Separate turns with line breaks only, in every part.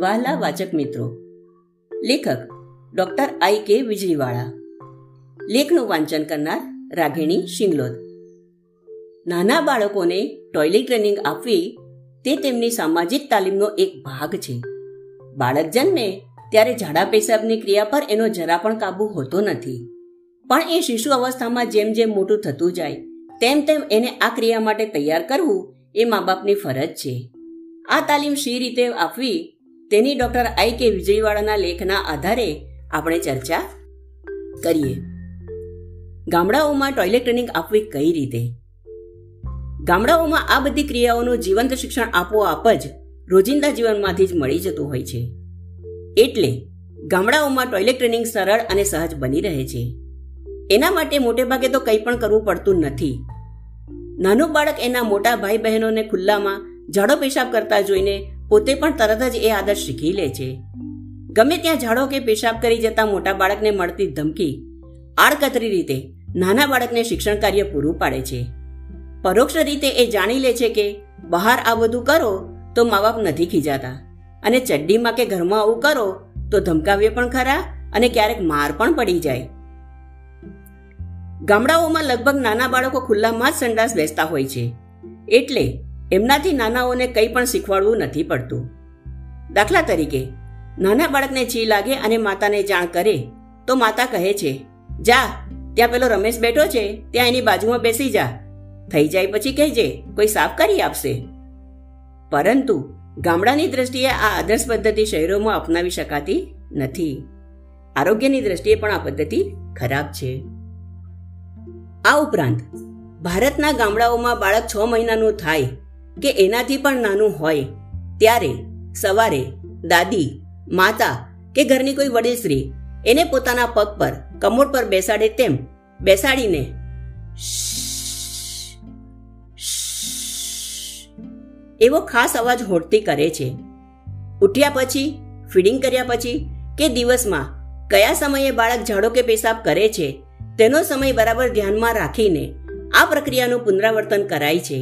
વહાલા વાચક મિત્રો. લેખક ડોક્ટર આઈ કે વીજળીવાળા લેખનું વાંચન કરનાર રાઘિણી શિંગલોદ. નાના બાળકોને ટોયલેટ ટ્રેનિંગ આપવી તે તેમની સામાજિક તાલીમનો એક ભાગ છે. બાળક જન્મે ત્યારે ઝાડા પેશાબની ક્રિયા પર એનો જરા પણ કાબુ હોતો નથી. પણ એ શિશુ અવસ્થામાં જેમ જેમ મોટું થતું જાય, તેમ તેમ એને આ ક્રિયા માટે તૈયાર કરવું એ મા બાપની ફરજ છે. આ તાલીમ શી રીતે આપવી તેની ડોક્ટર આઈ કે વિજયવાળાના લેખના આધારે આપણે ચર્ચા કરીએ. ગામડાઓમાં ટોયલેટ ટ્રેનિંગ આપવી કઈ રીતે? ગામડાઓમાં આ બધી ક્રિયાઓનું જીવંત શિક્ષણ આપોઆપ જ રોજિંદા જીવનમાંથી જ મળી જતું હોય છે. એટલે ગામડાઓમાં ટોયલેટ ટ્રેનિંગ સરળ અને સહજ બની રહે છે. એના માટે મોટે ભાગે તો કંઈ પણ કરવું પડતું નથી. નાનું બાળક એના મોટા ભાઈ બહેનોને ખુલ્લામાં ઝાડો પેશાબ કરતા જોઈને પોતે પણ તરત જ એ આદત શીખી લે છે. ગમે ત્યાં ઝાડો કે પેશાબ કરી જતા મોટા બાળકને મળતી ધમકી, આડકતરી રીતે નાના બાળકને શિક્ષણ કાર્ય પૂરું પાડે છે. પરોક્ષ રીતે એ જાણી લે છે કે બહાર આ બધું કરો તો મા બાપ નથી ખીજાતા અને ચડ્ડીમાં કે ઘરમાં આવું કરો તો ધમકાવીએ પણ ખરા અને ક્યારેક માર પણ પડી જાય. ગામડાઓમાં લગભગ નાના બાળકો ખુલ્લામાં જ સંડાસ બેસતા હોય છે. એટલે એમનાથી નાનાઓને કંઈ પણ શીખવાડવું નથી પડતું. દાખલા તરીકે, નાના બાળકને ચી લાગે અને માતાને જાણ કરે, તો માતા કહે છે, જા, ત્યાં પેલો રમેશ બેઠો છે, ત્યાં એની બાજુમાં બેસી જા. થઈ જાય પછી કહેજે, કોઈ સાફ કરી આપશે. પરંતુ, ગામડાની દ્રષ્ટિએ આ આદર્શ પદ્ધતિ શહેરોમાં અપનાવી શકાતી નથી. આરોગ્યની દ્રષ્ટિએ પણ આ પદ્ધતિ ખરાબ છે. આ ઉપરાંત, ભારતના ગામડાઓમાં બાળક છ મહિનાનું થાય કે એનાથી પણ નાનું હોય, ત્યારે સવારે દાદી, માતા કે ઘરની કોઈ વડીલશ્રી એને પોતાના પગ પર, કમોડ પર બેસાડે તેમ બેસાડીને એવો ખાસ અવાજ હોટતી કરે છે ઉઠ્યા પછી ફીડિંગ કર્યા પછી કે દિવસમાં કયા સમયે બાળક ઝાડો કે પેશાબ કરે છે તેનો સમય બરાબર ધ્યાનમાં રાખીને આ પ્રક્રિયાનું પુનરાવર્તન કરાય છે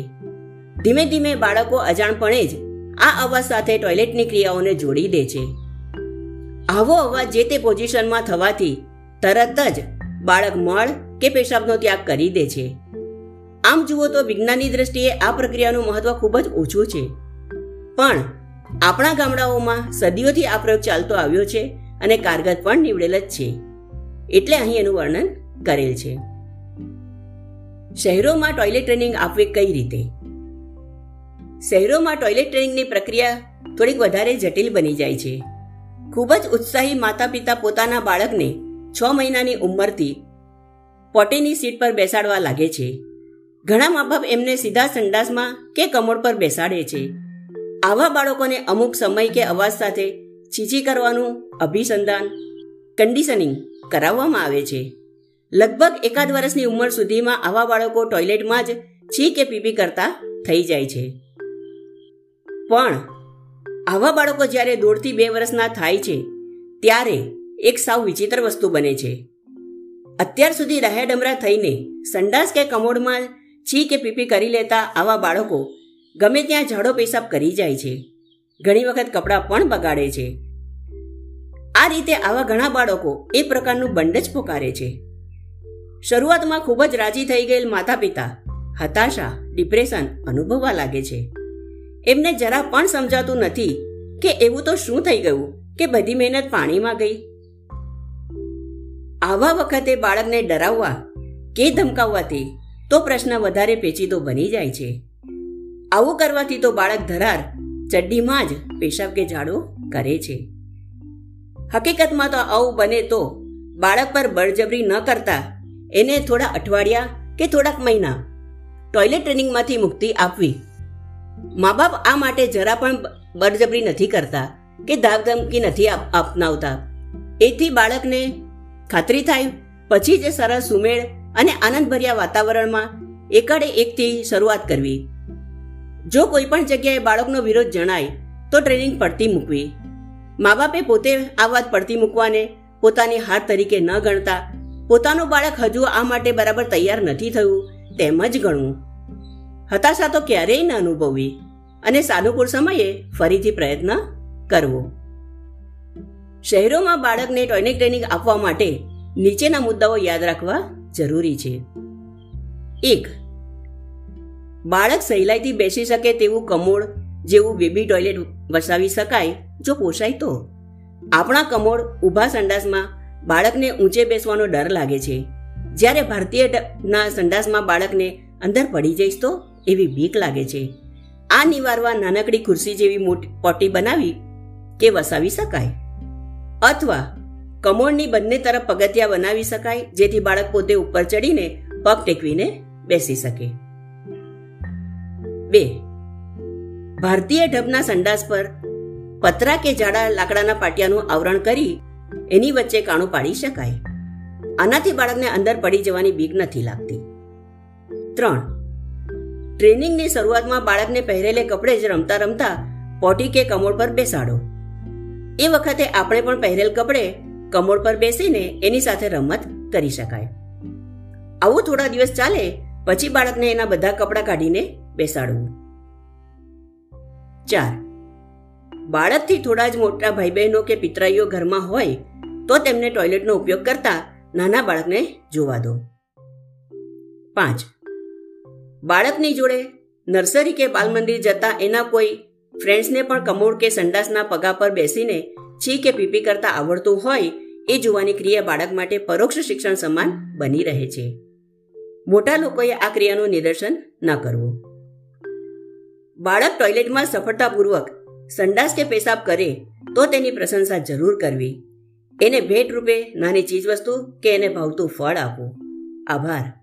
ધીમે ધીમે બાળકો અજાણપણે જ આ અવાજ સાથે ટોયલેટની ક્રિયાઓને જોડી દે છે. આવો અવાજ જે તે પોઝિશનમાં થવાથી તરત જ બાળક મળ કે પેશાબનો ત્યાગ કરી દે છે. આમ જુઓ તો વિજ્ઞાનની દ્રષ્ટિએ આ પ્રક્રિયાનું મહત્વ ખૂબ જ ઓછું છે. પણ આપણા ગામડાઓમાં સદીઓથી આ પ્રયોગ ચાલતો આવ્યો છે અને કારગર પણ નીવડેલ જ છે. એટલે અહીં એનું વર્ણન કરેલ છે. શહેરોમાં ટોયલેટ ટ્રેનિંગ આપવી કઈ રીતે? શહેરોમાં ટોયલેટ ટ્રેનિંગની પ્રક્રિયા થોડીક વધારે જટિલ બની જાય છે. ખૂબ જ ઉત્સાહી માતા પિતા પોતાના બાળકને છ મહિનાની ઉંમરથી પોટીની સીટ પર બેસાડવા લાગે છે. ઘણા મા બાપ એમને સીધા સંડાસમાં કે કમોડ પર બેસાડે છે. આવા બાળકોને અમુક સમય કે અવાજ સાથે છીછી કરવાનું, અભિસંધાન કન્ડિશનિંગ કરાવવામાં આવે છે. લગભગ એકાદ વર્ષની ઉંમર સુધીમાં આવા બાળકો ટોયલેટમાં જ છી કે પીપી કરતા થઈ જાય છે. પણ આવા બાળકો જ્યારે દોઢથી બે વર્ષના થાય છે, ત્યારે એક સાવ વિચિત્ર વસ્તુ બને છે. અત્યાર સુધી ડમરા થઈને સંડાસ કે કમોડમાં છી કે પીપી કરી લેતા આવા બાળકો ગમે ત્યાં ઝાડો પેશાબ કરી જાય છે. ઘણી વખત કપડાં પણ બગાડે છે. આ રીતે આવા ઘણા બાળકો એ પ્રકારનું બંડ જ પોકારે છે. શરૂઆતમાં ખૂબ જ રાજી થઈ ગયેલ માતા પિતા હતાશા, ડિપ્રેશન અનુભવવા લાગે છે. એમને જરા પણ સમજાતું નથી કે એવું તો શું થઈ ગયું કે બધી મહેનત પાણીમાં ગઈ. આવા વખતે બાળકને ડરાવવા કે ધમકાવવાથી તો પ્રશ્ન વધારે પેચીદો બની જાય છે. આવું કરવાથી તો બાળક ધરાર, ચડ્ડીમાં જ પેશાબ કે ઝાડો કરે છે. હકીકતમાં તો આવું બને તો બાળક પર બળજબરી ન કરતા એને થોડા અઠવાડિયા કે થોડાક મહિના ટોયલેટ ટ્રેનિંગમાંથી મુક્તિ આપવી મા બાપ આ માટે જરા પણ બળજબરી નથી કરતા કે ધાકધમકી નથી અપનાવતા. એથી બાળકને ખાતરી થાય, પછી જે સરળ સુમેળ અને આનંદભર્યા વાતાવરણમાં એકડે એકથી શરૂઆત કરવી. જો કોઈ પણ જગ્યાએ બાળકનો વિરોધ જણાય, તો ટ્રેનિંગ પડતી મૂકવી. મા બાપે પોતે આ વાત પડતી મૂકવાને પોતાની હાર તરીકે ન ગણતા. પોતાનું બાળક હજુ આ માટે બરાબર તૈયાર નથી થયું, તેમ જ ગણવું. હતાશા તો ક્યારેય ન અનુભવવી અને સાનુકૂળ સમયે ફરીથી પ્રયત્ન કરવો. શહેરોમાં બાળકને ટોયલેટ ટ્રેનિંગ આપવા માટે નીચેના મુદ્દાઓ યાદ રાખવા જરૂરી છે. એક, બાળક સહેલાઈથી બેસી શકે તેવું કમોડ જેવું બેબી ટોયલેટ વસાવી શકાય જો પોસાય તો. આપણા કમોડ ઊભા સંડાસમાં બાળકને ઊંચે બેસવાનો ડર લાગે છે. જ્યારે ભારતીયના સંડાસમાં બાળકને અંદર પડી જઈશ તો? એવી બીક લાગે છે. આ નિવારવા નાનકડી ખુરશી જેવી મોટી, પોટી બનાવી કે વસાવી શકાય? અથવા કમોળની બંને તરફ પગથિયા બનાવી શકાય જેથી બાળક પોતે ઉપર ચડીને પગ ટેકવીને બેસી શકે? બે. ભારતીય ઢબના સંડાસ પર પતરા કે જાડા લાકડાના પાટિયાનું આવરણ કરી એની વચ્ચે કાણું પાડી શકાય. આનાથી બાળકને અંદર પડી જવાની બીક નથી લાગતી. ત્રણ. ટ્રેનિંગની શરૂઆતમાં બાળકને પહેરેલે કપડે જ રમતા રમતા પોટી કે કમોડ પર બેસાડો. એ વખતે આપણે પણ પહેરેલ કપડે કમોડ પર બેસીને એની સાથે રમત કરી શકાય. આવું થોડા દિવસ ચાલે, પછી બાળકને એના બધા કપડાં કાઢીને બેસાડવું. ચાર. બાળકથી થોડા જ મોટા ભાઈ બહેનો કે પિતરાઈઓ ઘરમાં હોય, તો તેમને ટોયલેટનો ઉપયોગ કરતા નાના બાળકને જોવા દો. પાંચ. બાળકની જોડે નર્સરી કે બાલમંદિર જતા એના કોઈ ફ્રેન્ડ્સને પણ કમોડ કે સંડાસના પગા પર બેસીને છી કે પીપી કરતા આવડતું હોય એ જોવાની ક્રિયા બાળક માટે પરોક્ષ શિક્ષણ સમાન બની રહે છે. મોટા લોકોએ આ ક્રિયાનું નિદર્શન ન કરવું. બાળક ટોયલેટમાં સફળતાપૂર્વક સંડાસ કે પેશાબ કરે તો તેની પ્રશંસા જરૂર કરવી. એને ભેટ રૂપે નાની ચીજવસ્તુ કે એને ભાવતું ફળ આપવું. આભાર.